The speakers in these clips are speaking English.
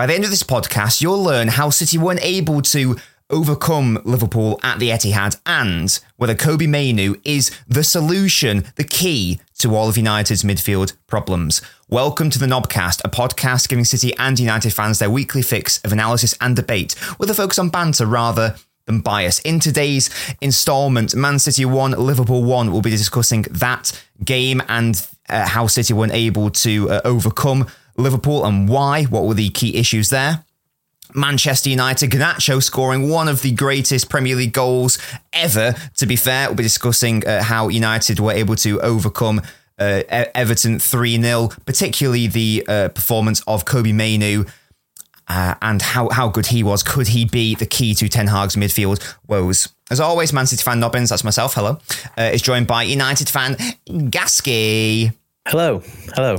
By the end of this podcast, you'll learn how City weren't able to overcome Liverpool at the Etihad and whether Kobbie Mainoo is the solution, the key to all of United's midfield problems. Welcome to the Knobcast, a podcast giving City and United fans their weekly fix of analysis and debate with a focus on banter rather than bias. In today's installment, Man City 1, Liverpool 1, we'll be discussing that game and uh, how City weren't able to uh, overcome Liverpool and why, what were the key issues there. Manchester United, Garnacho scoring one of the greatest Premier League goals ever. To be fair, we'll be discussing uh, how United were able to overcome uh, Everton 3 0, particularly the uh, performance of Kobbie Mainoo. Uh, and how, how good he was. Could he be the key to Ten Hag's midfield woes? As always, Man City fan Nobbins, that's myself, hello, uh, is joined by United fan Gasky. Hello, hello.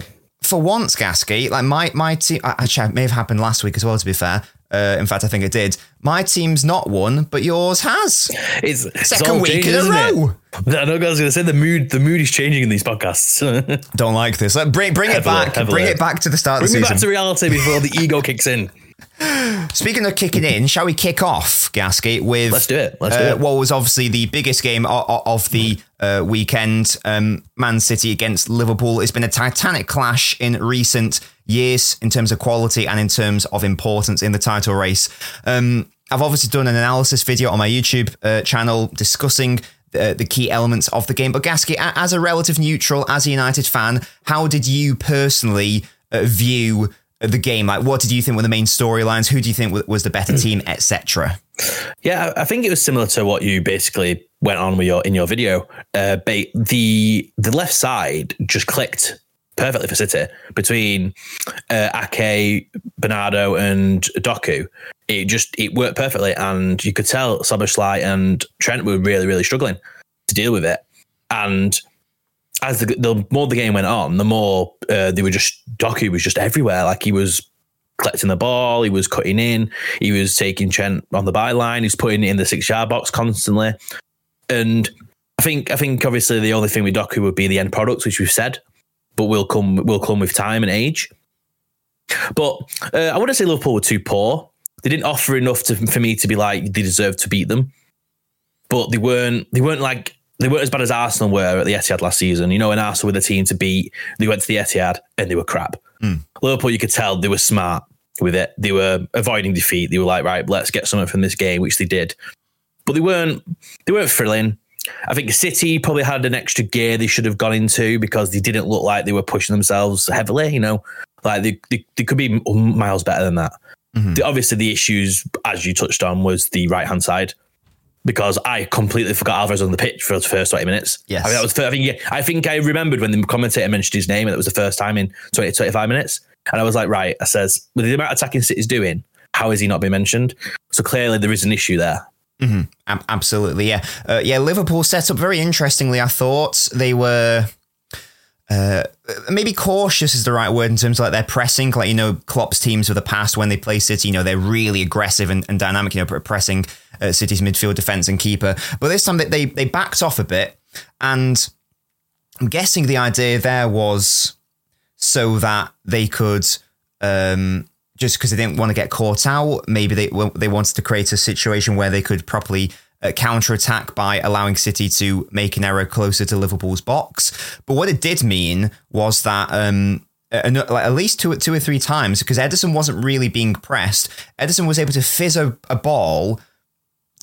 For once, Gasky, like my my team, actually, it may have happened last week as well. To be fair, uh, in fact, I think it did. My team's not won, but yours has. It's, it's second week in a row. It? I know I was going to say the mood. The mood is changing in these podcasts. Don't like this. Let, bring bring it back. Bring it back to the start. Bring of the me season. back to reality before the ego kicks in. Speaking of kicking in, shall we kick off, Gasky, with Let's do it. Let's do uh, it. what was obviously the biggest game of, of the uh, weekend, um, Man City against Liverpool. It's been a titanic clash in recent years in terms of quality and in terms of importance in the title race. Um, I've obviously done an analysis video on my YouTube uh, channel discussing uh, the key elements of the game. But Gasky, as a relative neutral, as a United fan, how did you personally uh, view the game? Like, what did you think were the main storylines? Who do you think was the better team, etc.? Yeah, I think it was similar to what you basically went on with your in your video. Uh, but the the left side just clicked perfectly for City between uh, Ake, Bernardo, and Doku. It just it worked perfectly, and you could tell Szoboszlai and Trent were really really struggling to deal with it. And as the, the more the game went on, the more uh, they were just Doku was just everywhere. Like he was collecting the ball, he was cutting in, he was taking Trent on the byline, he's putting it in the six yard box constantly. And I think I think obviously the only thing with Doku would be the end product, which we've said, but will come will come with time and age. But uh, I wouldn't say Liverpool were too poor. They didn't offer enough to, for me to be like they deserved to beat them, but they weren't they weren't like they weren't as bad as Arsenal were at the Etihad last season. You know, when Arsenal were the team to beat, they went to the Etihad and they were crap. Mm. Liverpool, you could tell they were smart with it. They were avoiding defeat. They were like, right, let's get something from this game, which they did. But they weren't they weren't thrilling. I think City probably had an extra gear they should have gone into because they didn't look like they were pushing themselves heavily. You know, like they they, they could be miles better than that. Mm-hmm. The, obviously, the issues, as you touched on, was the right hand side because I completely forgot Alvarez on the pitch for the first 20 minutes. Yes. I, mean, that was, I, think, I think I remembered when the commentator mentioned his name and it was the first time in 20, 25 minutes. And I was like, right, I says, with the amount of attacking City's doing, how has he not been mentioned? So clearly there is an issue there. Mm-hmm. Absolutely, yeah. Uh, yeah, Liverpool set up very interestingly, I thought. They were... Uh, maybe cautious is the right word in terms of like their pressing. Like, you know, Klopp's teams of the past, when they play City, you know, they're really aggressive and, and dynamic, you know, pressing uh, City's midfield defense and keeper. But this time they, they, they backed off a bit. And I'm guessing the idea there was so that they could, um, just because they didn't want to get caught out, maybe they, they wanted to create a situation where they could properly counter attack by allowing City to make an error closer to Liverpool's box. But what it did mean was that um, at least two, two or three times, because Ederson wasn't really being pressed, Ederson was able to fizz a, a ball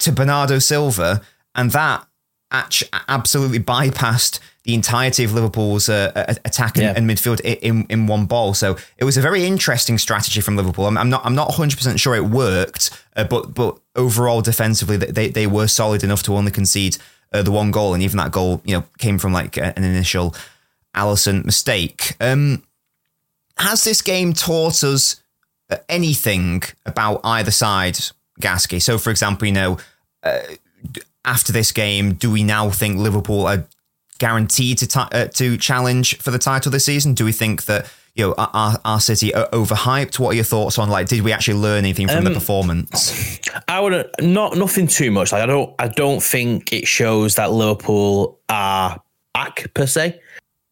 to Bernardo Silva, and that absolutely bypassed the entirety of Liverpool's uh, attack yeah. and, midfield in, in one ball. So it was a very interesting strategy from Liverpool. I'm, I'm not I'm not 100 percent sure it worked, uh, but but overall defensively they they were solid enough to only concede uh, the one goal, and even that goal you know came from like an initial Alisson mistake. Um, has this game taught us uh, anything about either side, Gasky? So, for example, you know, uh, after this game, do we now think Liverpool are guaranteed to t- uh, to challenge for the title this season? Do we think that you know our, our City are overhyped? What are your thoughts on like did we actually learn anything from um, the performance? I would not nothing too much. Like I don't I don't think it shows that Liverpool are back per se.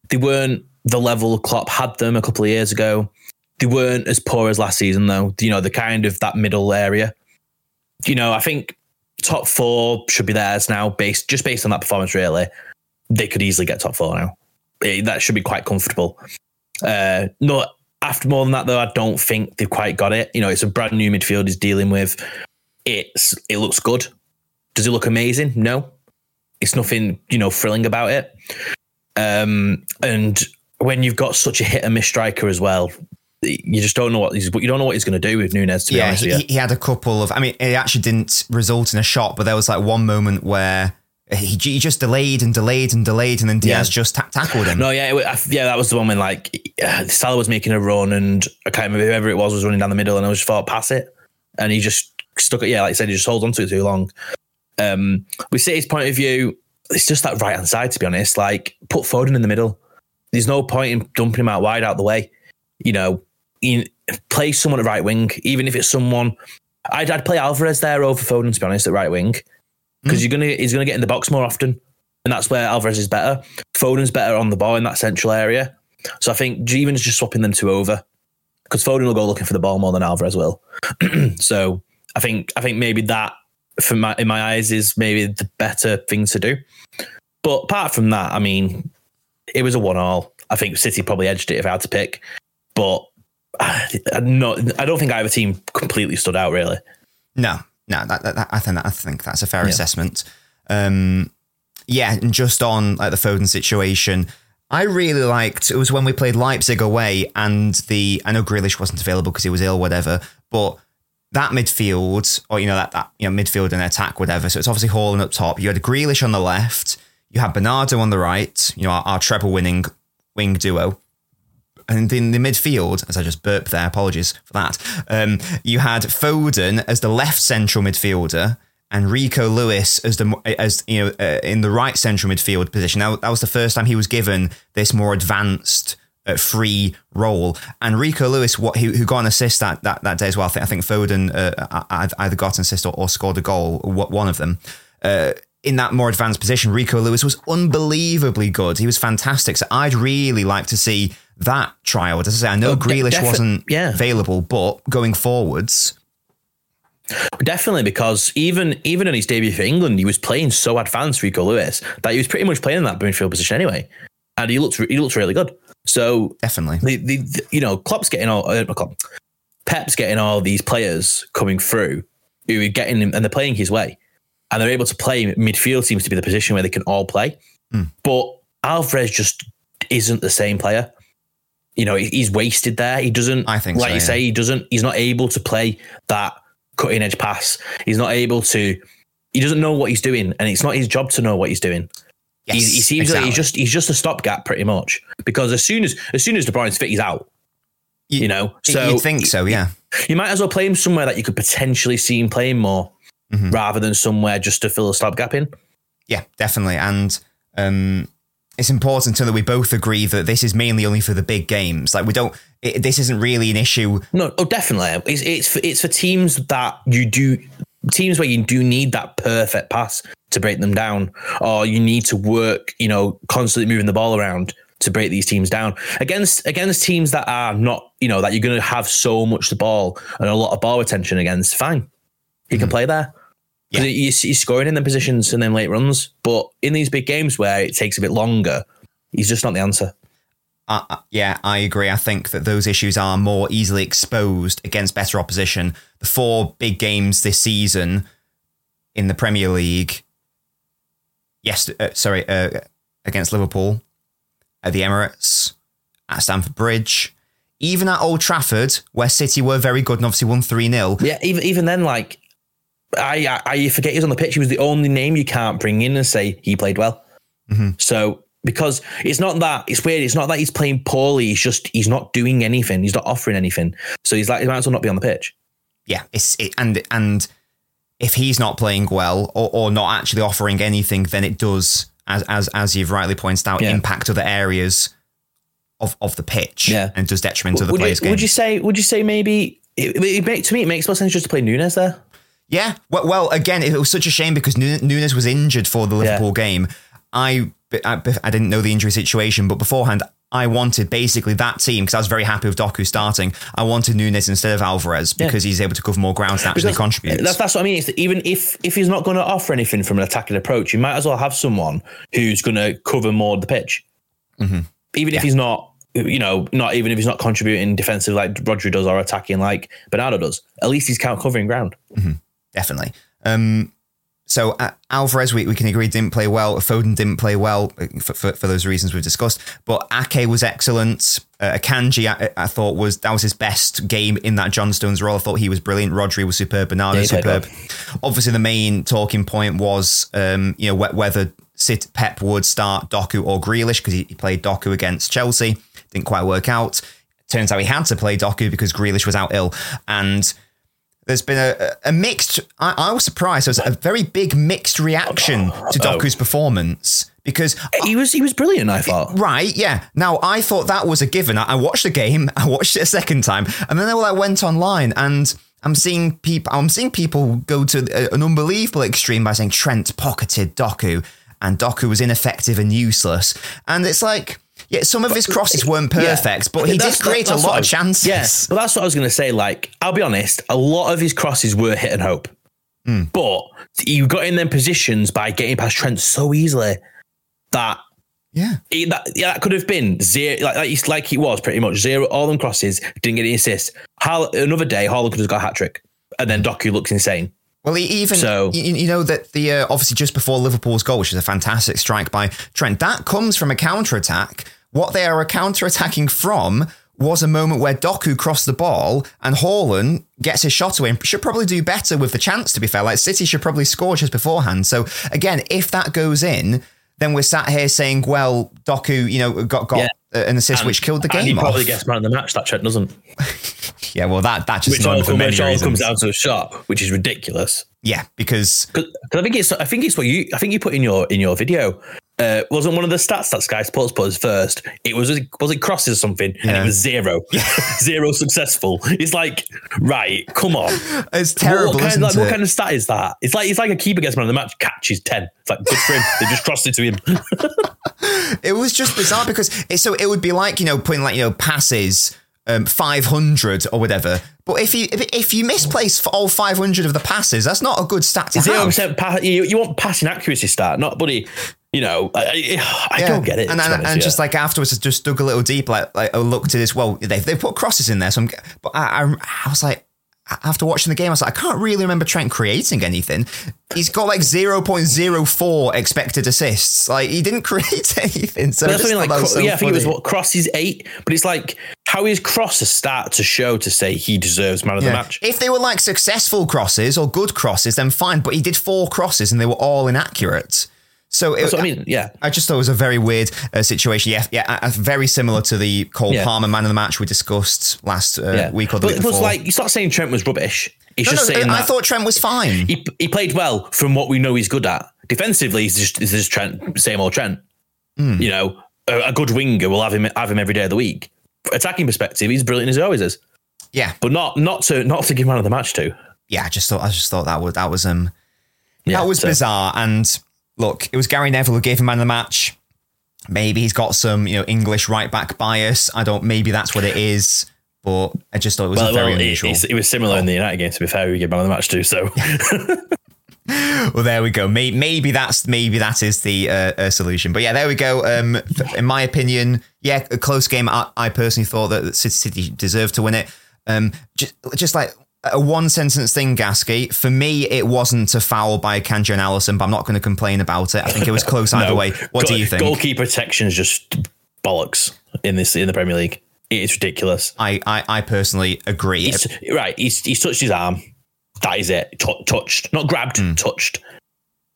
They weren't the level Klopp had them a couple of years ago. they weren't as poor as last season though. You know, the kind of that middle area. You know, I think top four should be theirs now, based just based on that performance. Really, they could easily get top four now. It, that should be quite comfortable. Uh, no, after more than that though, I don't think they've quite got it. You know, it's a brand new midfield he's dealing with. It's it looks good. Does it look amazing? No, it's nothing you know thrilling about it. Um, and when you've got such a hit and miss striker as well, you just don't know what he's you don't know what he's going to do with Nunez. To be yeah, honest he, he had a couple of. I mean, it actually didn't result in a shot, but there was like one moment where he, he just delayed and delayed and delayed, and then Diaz Yeah. just ta- tackled him. No, yeah, it, yeah, that was the one when like uh, Salah was making a run and I can't remember whoever it was was running down the middle and I just thought pass it and he just stuck it. Yeah, like I said, he just holds on to it too long. Um, with his point of view, it's just that right hand side to be honest. Like put Foden in the middle. There's no point in dumping him out wide out the way. You know, you, play someone at right wing, even if it's someone. I'd, I'd play Alvarez there over Foden to be honest at right wing because hmm. you're gonna he's gonna get in the box more often, and that's where Alvarez is better. Foden's better on the ball in that central area, so I think Jeevan's just swapping them two over because Foden will go looking for the ball more than Alvarez will. so I think I think maybe that for my in my eyes is maybe the better thing to do. But apart from that, I mean, it was a one all. I think City probably edged it if I had to pick, but I, not, I don't think either team completely stood out really. No, no, that, that, I think that, I think that's a fair Yeah. assessment. Um, yeah, and just on like the Foden situation, I really liked. It was when we played Leipzig away, and the I know Grealish wasn't available because he was ill, whatever. But that midfield, or you know that that you know midfield and attack, whatever. So it's obviously Haaland up top. You had Grealish on the left. You had Bernardo on the right. You know our, our treble winning wing duo. And in the midfield, as I just burped there, apologies for that. Um, you had Foden as the left central midfielder and Rico Lewis as the as you know uh, in the right central midfield position. Now that was the first time he was given this more advanced uh, free role. And Rico Lewis, what who, who got an assist that, that that day as well. I think I think Foden uh, uh, either got an assist or, or scored a goal, one of them. Uh, in that more advanced position, Rico Lewis was unbelievably good. He was fantastic. So I'd really like to see that trial. As I say, I know Oh, Grealish defi- wasn't yeah. available, but going forwards, Definitely, because even even in his debut for England, he was playing so advanced, Rico Lewis, that he was pretty much playing in that midfield position anyway, and he looked he looked really good. So definitely. the, the, the you know Klopp's getting all uh, Klopp, Pep's getting all these players coming through who are getting him and they're playing his way, and they're able to play midfield seems to be the position where they can all play. Hmm. But Alvarez just isn't the same player. You know, he's wasted there. He doesn't. I think like so, you yeah. say, he doesn't. He's not able to play that cutting edge pass. He's not able to. He doesn't know what he's doing, and it's not his job to know what he's doing. Yes, he, he seems like he's just he's just a stopgap pretty much because as soon as as soon as De Bruyne's fit, he's out. You- You know, so you'd think so, yeah. you might as well play him somewhere that you could potentially see him playing more, Mhm. rather than somewhere just to fill a stopgap in. Yeah, definitely. And um, it's important to that we both agree that this is mainly only for the big games. Like we don't. It, this isn't really an issue. No, oh, definitely. It's it's for, it's for teams that you do teams where you do need that perfect pass to break them down, or you need to work, you know, constantly moving the ball around to break these teams down against against teams that are not, you know, that you're going to have so much the ball and a lot of ball retention against. Fine, he can mm-hmm. play there. Yeah. He's, he's scoring in the positions and then late runs, but in these big games where it takes a bit longer, he's just not the answer. Uh, yeah, I agree. I think that those issues are more easily exposed against better opposition. The four big games this season in the Premier League. Yes, uh, sorry, uh, against Liverpool, at the Emirates, at Stamford Bridge, even at Old Trafford, where City were very good and obviously won 3 0. Yeah, even even then, like I, I I forget he was on the pitch. He was the only name you can't bring in and say he played well. Mm-hmm. So because it's not that it's weird. It's not that he's playing poorly. He's just he's not doing anything. He's not offering anything. So he's like he might as well not be on the pitch. yeah, it's it, and and if he's not playing well or, or not actually offering anything, then it does, as as as you've rightly pointed out, Yeah. impact other areas of of the pitch, Yeah. and does detriment to the Would players' you, game. would you say? Would you say maybe? It, it, make, to me, it makes more sense just to play Nunes there. Yeah, well, well, again, it was such a shame because Nu- Nunes was injured for the Liverpool game. I, I I didn't know the injury situation, but beforehand, I wanted basically that team because I was very happy with Doku starting. I wanted Nunes instead of Alvarez because he's able to cover more ground and actually contribute. That's, that's what I mean. It's even if if he's not going to offer anything from an attacking approach, you might as well have someone who's going to cover more of the pitch. Mm-hmm. Even if he's not, you know, not even if he's not contributing defensive like Rodri does or attacking like Bernardo does. At least he's count covering ground. Definitely. Um, so uh, Alvarez, we, we can agree, didn't play well. Foden didn't play well uh, for, for, for those reasons we've discussed. But Ake was excellent. Uh, Akanji, I, I thought was that was his best game in that John Stones role. I thought he was brilliant. Rodri was superb. Bernardo Yeah, superb. Obviously, the main talking point was um, you know whether Sit Pep would start Doku or Grealish because he, he played Doku against Chelsea. Didn't quite work out. Turns out he had to play Doku because Grealish was out ill and there's been a, a mixed. I, I was surprised. There was a very big mixed reaction to oh. Doku's performance because, He was he was brilliant. I thought. right, yeah. Now I thought that was a given. I, I watched the game. I watched it a second time, and then I went online and. I'm seeing people. I'm seeing people go to uh, an unbelievable extreme by saying Trent pocketed Doku, and Doku was ineffective and useless. And it's like, yeah, some of his crosses weren't Yeah. perfect, but he did That's- create a lot of chances. Yes, but that's what I was going to say. Like, I'll be honest, a lot of his crosses were hit and hope, Hmm. but you got in them positions by getting past Trent so easily that yeah. he, that yeah, that could have been zero, like like, it's like it was pretty much zero. All them crosses didn't get any assists. Another day, Haaland could have got a hat trick, and then Doku looks insane. Well, he even So- you, you know that the uh, obviously just before Liverpool's goal, which is a fantastic strike by Trent, that comes from a counter attack. What they are counter attacking from was a moment where Doku crossed the ball and Haaland gets his shot away and should probably do better with the chance. To be fair, like City should probably score just beforehand. So again, if that goes in, then we're sat here saying, well, Doku, you know, got got Yeah. an assist which killed the And he game probably gets man of the match. That Trent doesn't, yeah, well, that that just which all, for comes, many which all reasons. comes down to a shot, which is ridiculous. yeah, because Because I think it's I think it's what you I think you put in your in your video. Uh, wasn't one of the stats that Sky Sports put as first? It was was it crosses or something, and it was zero, zero successful. It's like right, come on. it's terrible. what kind, isn't like, what kind of stat is that? It's like it's like a keeper gets man of the match, catches ten. It's like good for him. they just crossed it to him. It was just bizarre because it, so it would be like you know putting like you know passes um, 500 or whatever. But if you if, if you misplace for all 500 of the passes, that's not a good stat to Zero have. percent. You, you want passing accuracy stat, not buddy. You know, I, I, Yeah. don't get it. And, and, honest, and yeah. just like afterwards, I just dug a little deep, like like I looked at this. Well, they they put crosses in there, so I'm. But I I, I was like. After watching the game, I was like, I can't really remember Trent creating anything. He's got like 0.04 expected assists. Like, he didn't create anything. So that's like that so yeah, I think it was what cross is eight, but it's like how is cross a start to show to say he deserves man of the match? If they were like successful crosses or good crosses, then fine. But he did four crosses and they were all inaccurate. So it, I mean. Yeah, I just thought it was a very weird uh, situation. Yeah, yeah, uh, very similar to the Cole Yeah. Palmer man of the match we discussed last uh, yeah. week or the but week it was before. like he's not saying Trent was rubbish. He's no, just no, saying I thought Trent was fine. he he played well from what we know he's good at. Defensively, he's just he's just Trent, same old Trent. Hmm. You know, a, a good winger will have him have him every day of the week. Attacking perspective, he's brilliant as he always is. yeah, But not not to not to give man of the match to. yeah. I just thought I just thought that was that was um Yeah, that was so- bizarre. And look, it was Gary Neville who gave him man of the match. Maybe he's got some you know English right back bias. I don't. Maybe that's what it is. But I just thought it was Well, very well, unusual. it's- it was similar in the United game. To be fair, we gave man of the match too. So Well, there we go. Maybe, maybe that's maybe that is the uh, uh, solution. But yeah, there we go. Um, in my opinion, yeah, a close game. I, I personally thought that City, City deserved to win it. Um, just, just like a one sentence thing, Gasky. For me, it wasn't a foul by Kanji and Alisson, but I'm not going to complain about it. I think it was close either No. way. What do you think? Goalkeeper protection is just bollocks in this in the Premier League. It is ridiculous. I, I, I personally agree. He's, right, he's he's touched his arm. That is it. Tou- touched, not grabbed. Hmm. Touched.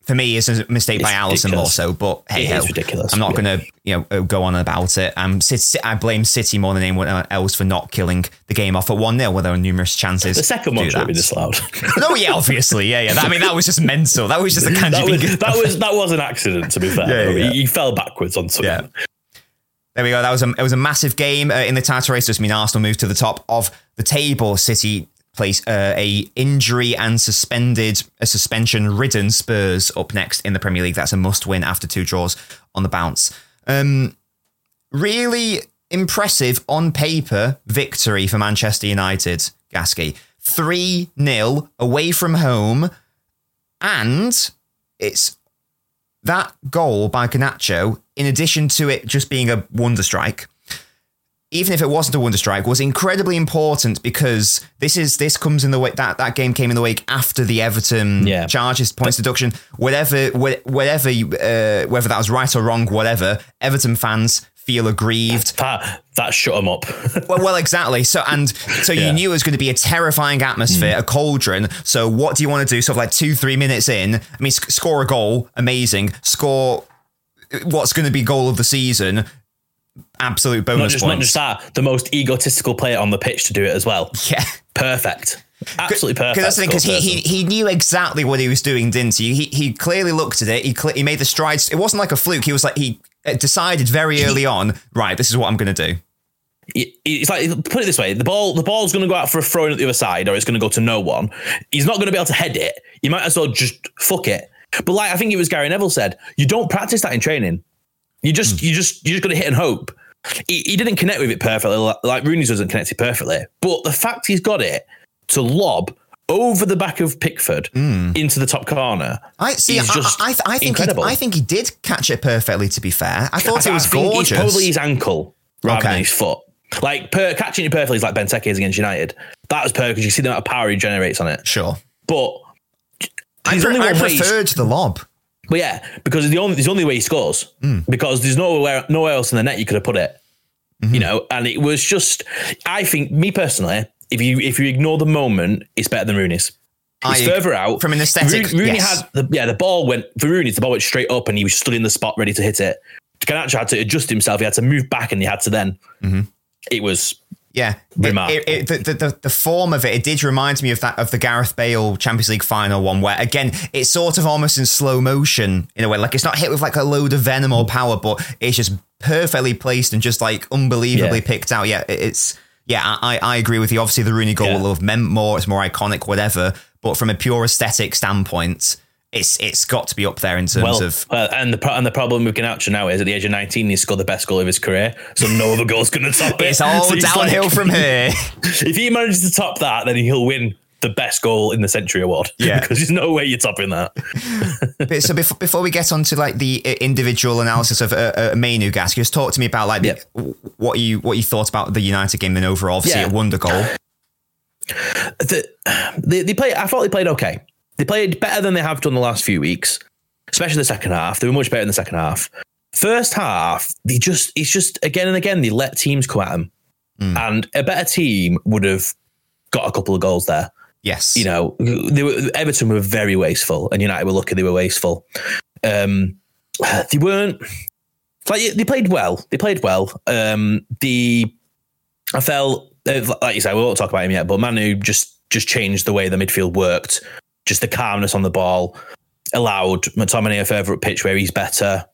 For me, it's a mistake by Alisson more so. But hey, ho, ridiculous. I'm not Yeah. going to you know go on about it. Um, I blame City more than anyone else for not killing the game off at one 0 where there were numerous chances. The second one should that. been disallowed. No, yeah, obviously, yeah, yeah. That, I mean, that was just mental. That was just a that, Kanji was, that was that was an accident. To be fair, Yeah, he fell backwards on something. Yeah. There we go. That was a it was a massive game uh, in the title race. Just mean Arsenal moved to the top of the table. City place uh, a injury and suspended a suspension ridden Spurs up next in the Premier League. That's a must win after two draws on the bounce. Um, really impressive on paper victory for Manchester United, Gasky. 3 0 away from home. And it's that goal by Garnacho, in addition to it just being a wonder strike, even if it wasn't a wonder strike, was incredibly important because this is this comes in the way that that game came in the wake after the Everton Yeah. charges points deduction. Whatever, wh- whatever, you, uh, whether that was right or wrong, whatever. Everton fans feel aggrieved. That that shut them up. Well, well, exactly. So, and so you Yeah. knew it was going to be a terrifying atmosphere, a cauldron. So, what do you want to do? Sort of like two, three minutes in. I mean, sc- score a goal, amazing. Score what's going to be goal of the season, absolute bonus not just not just that, the most egotistical player on the pitch to do it as well. yeah. Perfect. Absolutely perfect. Because that's the thing, because he, he he knew exactly what he was doing, didn't he? He he clearly looked at it. He cle he made the strides. It wasn't like a fluke. He was like he uh, decided very early on. Right, this is what I'm going to do. It- it's like put it this way: the ball, the ball's going to go out for a throw in at the other side, or it's going to go to no one. He's not going to be able to head it. You might as well just fuck it. But like I think it was Gary Neville said, you don't practice that in training. You just, you just, you just got to hit and hope. He, he didn't connect with it perfectly, like- like Rooney's doesn't connect it perfectly. But the fact he's got it to lob over the back of Pickford hmm. into the top corner, I see. I, I, I, I think he, incredible. I think he did catch it perfectly. To be fair, I thought it was I gorgeous. Probably his ankle rather Okay. than his foot. Like per, catching it perfectly is like Benteke is against United. That was perfect because you see the amount of power he generates on it. sure. But I, pre- only I preferred the lob. But yeah, because the only there's only way he scores because there's nowhere nowhere else in the net you could have put it. You know, and it was just. I think me personally, if you if you ignore the moment, it's better than Rooney's. Ag- further out from an aesthetic, Rooney, Rooney yes. had the, yeah the ball went for Rooney. The ball went straight up and he was stood in the spot ready to hit it. Garnacho had to adjust himself. He had to move back and he had to then. Mm-hmm. It was Yeah, It- it- it- the, the, the form of it, it did remind me of that of the Gareth Bale Champions League final one, where again it's sort of almost in slow motion in a way. Like it's not hit with like a load of venom or power, but it's just perfectly placed and just like unbelievably Yeah. picked out. Yeah, it- it's yeah, I, I agree with you. Obviously, the Rooney goal Yeah. will have meant more. It's more iconic, whatever. But from a pure aesthetic standpoint, it's it's got to be up there in terms well, of well, and the and the problem with Garnacho now is at the age of 19 he scored the best goal of his career, so no other goal's going to top it. it's all So downhill like- from here. If he manages to top that, then he'll win the best goal in the century award. Yeah. because there's no way you're topping that. But so before, before we get on to like the uh, individual analysis of uh, uh, Mainoo Gas, just talk to me about like the, what you what you thought about the United game and overall. Obviously, Yeah. a wonder goal. the, they, they played. I thought they played okay. They played better than they have done the last few weeks, especially the second half. They were much better in the second half. First half, they just it's just again and again they let teams come at them, and a better team would have got a couple of goals there. Yes, You know, they were Everton were very wasteful, and United were lucky they were wasteful. Um, they weren't like they played well. They played well. Um, the I felt uh, like you said, we won't talk about him yet, but Mainoo just just changed the way the midfield worked. Just the calmness on the ball allowed McTominay a further up pitch where he's better.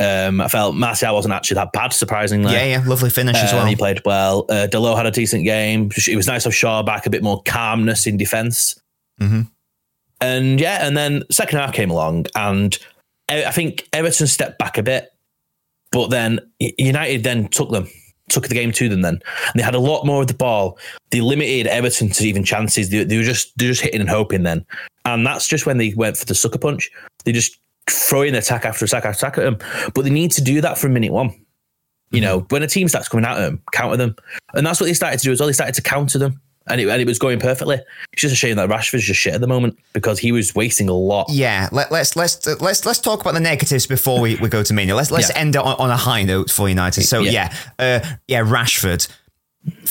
Um, I felt Martial wasn't actually that bad, surprisingly. yeah, yeah, lovely finish as Um, well. He played well. Uh, Dalot had a decent game. It was nice of Shaw back, a bit more calmness in defence. Mhm. And yeah, and then second half came along, and I think Everton stepped back a bit, but then United then took them, took the game to them. Then and they had a lot more of the ball. They limited Everton to even chances. They, they were just they were just hitting and hoping then, and that's just when they went for the sucker punch. They just throw in attack after attack after attack at them. But they need to do that from minute one. You mm-hmm. know, when a team starts coming at them, counter them. And that's what they started to do as well. They started to counter them. And it, and it was going perfectly. It's just a shame that Rashford's just shit at the moment because he was wasting a lot. Yeah, let, let's let's let's let's talk about the negatives before we, we go to Mainoo. Let's let's Yeah. end it on, on a high note for United. So yeah, Yeah. uh, yeah, Rashford.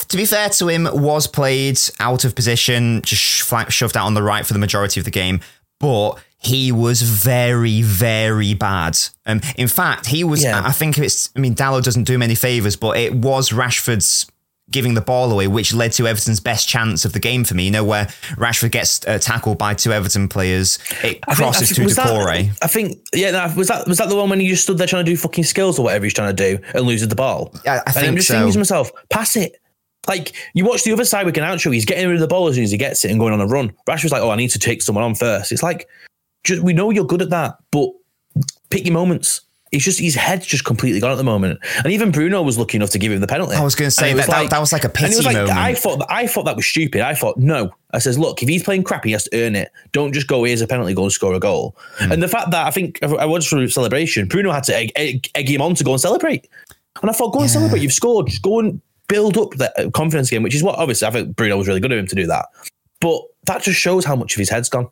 To be fair to him, was played out of position, just sh- shoved out on the right for the majority of the game, but he was very very bad. Um, in fact, he was. Yeah. I think it's. I mean, Dalot doesn't do him any favors, but it was Rashford's giving the ball away, which led to Everton's best chance of the game for me. You know, where Rashford gets uh, tackled by two Everton players, it I think- crosses to was that- Doucouré. I think, yeah, no, was that was that the one when he just stood there trying to do fucking skills or whatever he's trying to do and loses the ball? Yeah, I and think I'm just so. thinking to myself, pass it. Like you watch the other side with Garnacho, he's getting rid of the ball as soon as he gets it and going on a run. Rashford's like, oh, I need to take someone on first. It's like, just, we know you're good at that, but pick your moments. He's just his head's just completely gone at the moment. And even Bruno was lucky enough to give him the penalty. I was going to say And it that, that that was like a and it pity was like moment. I thought that, I thought that was stupid. I thought no. I says, look, if he's playing crap, he has to earn it. Don't just go here's a penalty, go and score a goal. Hmm. And the fact that I think I watched for celebration, Bruno had to egg, egg, egg him on to go and celebrate. And I thought, go and celebrate. You've scored. Just go and build up that confidence game, which is what obviously I think Bruno was really good of him to do that. But that just shows how much of his head's gone.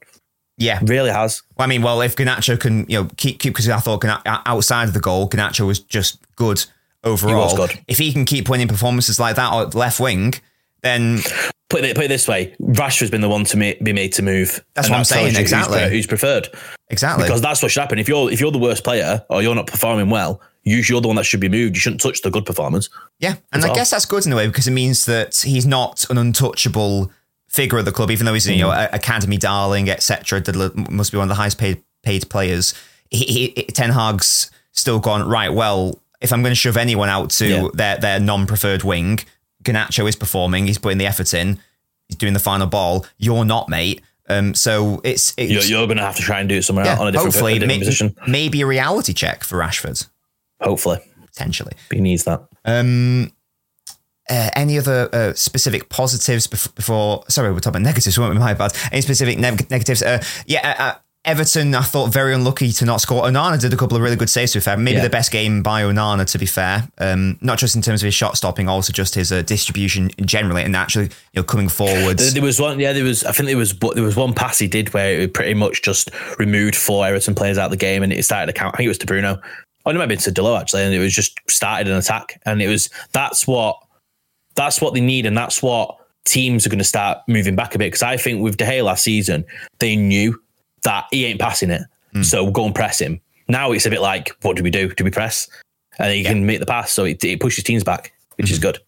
Yeah, Really has. Well, I mean, well, if Garnacho can, you know, keep keep because I thought outside of the goal, Garnacho was just good overall. good. If he can keep winning performances like that at left wing, then Put it, put it this way: Rashford's been the one to ma- be made to move. That's what I'm saying, who's exactly. pre- Who's, preferred? exactly. Because that's what should happen. If you're if you're the worst player or you're not performing well, you, you're the one that should be moved. You shouldn't touch the good performers. yeah, and I all. guess that's good in a way because it means that he's not an untouchable figure of the club, even though he's you know Mm. a- academy darling, etc. Must be one of the highest paid paid players. He, he, Ten Hag's still gone right. Well, if I'm going to shove anyone out to Yeah. their their non preferred wing, Garnacho is performing. He's putting the effort in. He's doing the final ball. You're not, mate. Um, so it's, it's You're, you're going to have to try and do it somewhere yeah, on a different, hopefully a different may- position. maybe a reality check for Rashford Hopefully, potentially. he needs that. Um, uh, any other uh, specific positives bef- before? Sorry, we're talking about negatives. weren't we? My bad. Any specific neg- negatives? Uh, yeah, uh, uh, Everton. I thought very unlucky to not score. Onana did a couple of really good saves. To be fair, maybe Yeah. the best game by Onana. To be fair, um, not just in terms of his shot stopping, also just his uh, distribution generally, and actually you know coming forwards. There, there was one, yeah. There was, I think there was, there was one pass he did where it pretty much just removed four Everton players out of the game, and it started to count. I think it was to Bruno. Oh, it might have been to Dalot actually, and it was just started an attack, and it was that's what that's what they need, and that's what teams are going to start moving back a bit. Because I think with De Gea last season, they knew that he ain't passing it, hmm. so go and press him. Now it's a bit like, what do we do? Do we press? And he can make the pass, so it, it pushes teams back, which is hmm. good.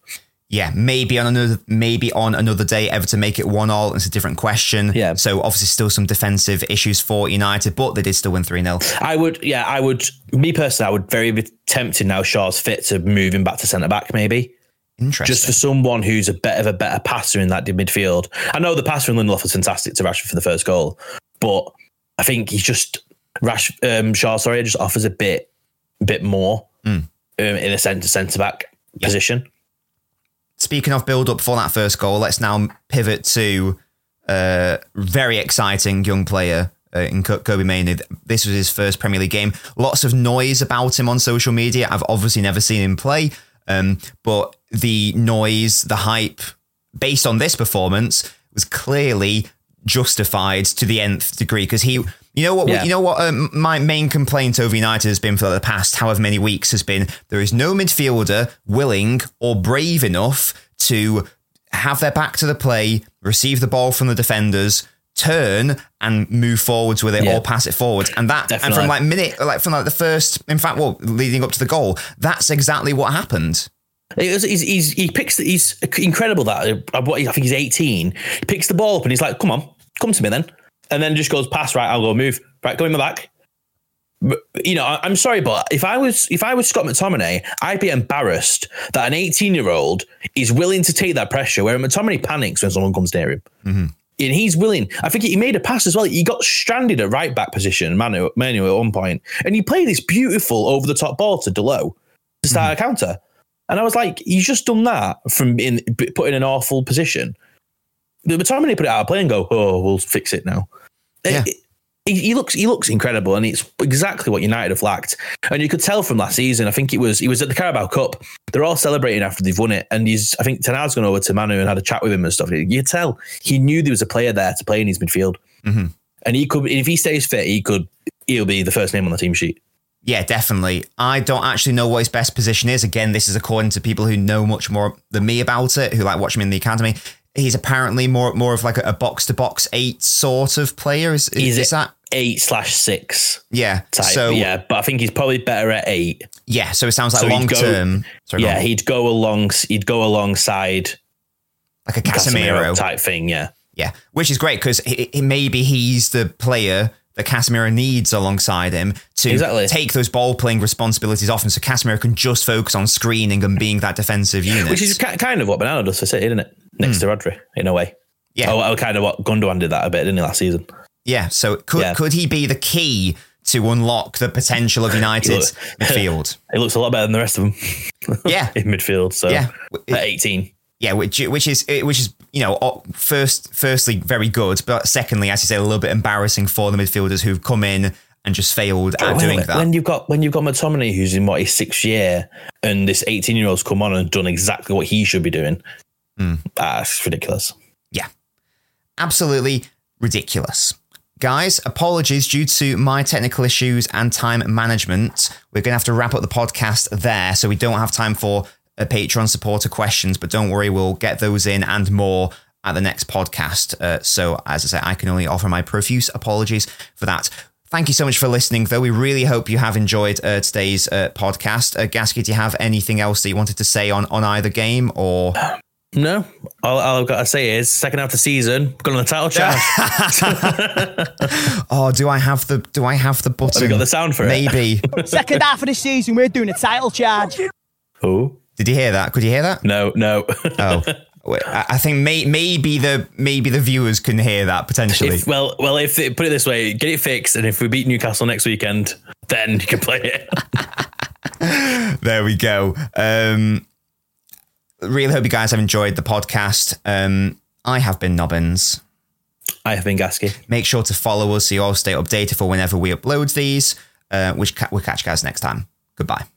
yeah, maybe on another maybe on another day, Everton make it one all. It's a different question. Yeah. So obviously still some defensive issues for United, but they did still win three 0 I would, yeah, I would. Me personally, I would very be tempted now. Shaw's fit to move him back to centre back, maybe Interesting. just for someone who's a bit of a better passer in that midfield. I know the pass from Lindelof was fantastic to Rashford for the first goal, but I think he's just Rash um, Shaw. Sorry, just offers a bit, bit more um, in a centre centre back position. Speaking of build up for that first goal, let's now pivot to a very exciting young player uh, in Kobbie Mainoo. This was his first Premier League game. Lots of noise about him on social media. I've obviously never seen him play, um, but the noise, the hype, based on this performance, was clearly justified to the nth degree because he. You know what? Yeah. You know what? Um, my main complaint over United has been for the past however many weeks has been there is no midfielder willing or brave enough to have their back to the play, receive the ball from the defenders, turn and move forwards with it Yeah. or pass it forwards. And that and from like minute like from like the first in fact well leading up to the goal, that's exactly what happened. It was, he's, he's, he picks. He's incredible that uh, I think he's eighteen. He picks the ball up and he's like, "Come on, come to me then," and then just goes pass right. I'll go move right. Go in my back. But, you know, I- I'm sorry, but if I was if I was Scott McTominay, I'd be embarrassed that an 18 year old is willing to take that pressure. Where McTominay panics when someone comes near him, and he's willing. I think he made a pass as well. He got stranded at right back position, Mainoo, Mainoo at one point, and he played this beautiful over the top ball to Dalot to mm-hmm. start a counter. And I was like, he's just done that from in put in an awful position. The McTominay put it out of play and go, oh, we'll fix it now. Yeah. It- he, he looks he looks incredible, and it's exactly what United have lacked. And you could tell from last season. I think it was he was at the Carabao Cup. They're all celebrating after they've won it, and he's I think Ten Hag's gone over to Mainoo and had a chat with him and stuff. You could tell he knew there was a player there to play in his midfield, Mhm. and he could if he stays fit, he could he'll be the first name on the team sheet. Yeah, definitely. I don't actually know what his best position is. Again, this is according to people who know much more than me about it, who like watch him in the academy. He's apparently more more of like a box to box eight sort of player. Is, is, is that? Eight slash six Yeah. type. So yeah. but I think he's probably better at eight. Yeah. So it sounds like So long go- term. Sorry, yeah, he'd go along. He'd go alongside like a Casemiro Casemiro. type thing. Yeah, Yeah, which is great because maybe he's the player that Casemiro needs alongside him to Exactly. take those ball playing responsibilities off, and so Casemiro can just focus on screening and being that defensive unit. which is ki- kind of what Bernardo does for City, isn't it? Next hmm. to Rodri, in a way. Yeah. Oh, oh, kind of what Gundogan did that a bit, didn't he, last season? Yeah. So could Yeah. could he be the key to unlock the potential of United's midfield. It looks a lot better than the rest of them. Yeah. in midfield. So Yeah. at 18. Yeah, which which is which is you know first firstly very good, but secondly, as you say, a little bit embarrassing for the midfielders who've come in and just failed at When- doing that. When you've got when you've got McTominay who's in what his sixth year, and this 18 year old's come on and done exactly what he should be doing, Hmm. that's ridiculous. Yeah. Absolutely ridiculous. Guys, apologies due to my technical issues and time management. We're going to have to wrap up the podcast there, so we don't have time for uh, Patreon supporter questions, but don't worry, we'll get those in and more at the next podcast. Uh, so, as I say, I can only offer my profuse apologies for that. Thank you so much for listening, though. We really hope you have enjoyed uh, today's uh, podcast. Uh, Gasky, do you have anything else that you wanted to say on, on either game or? No, all, all I've got to say is second half of the season, going on the title charge. Oh, do I have the do I have the button? Have we got the sound for it? Maybe. Second half of the season, we're doing a title charge. oh Did you hear that? Could you hear that? no, no. Oh, I think may, maybe the maybe the viewers can hear that potentially. If, well, well, if they, put it this way, get it fixed, and if we beat Newcastle next weekend, then you can play it. there we go. Um, really hope you guys have enjoyed the podcast. Um, I have been Nobbins. I have been Gasky. Make sure to follow us so you all stay updated for whenever we upload these. Uh, which ca- we'll catch you guys next time. Goodbye.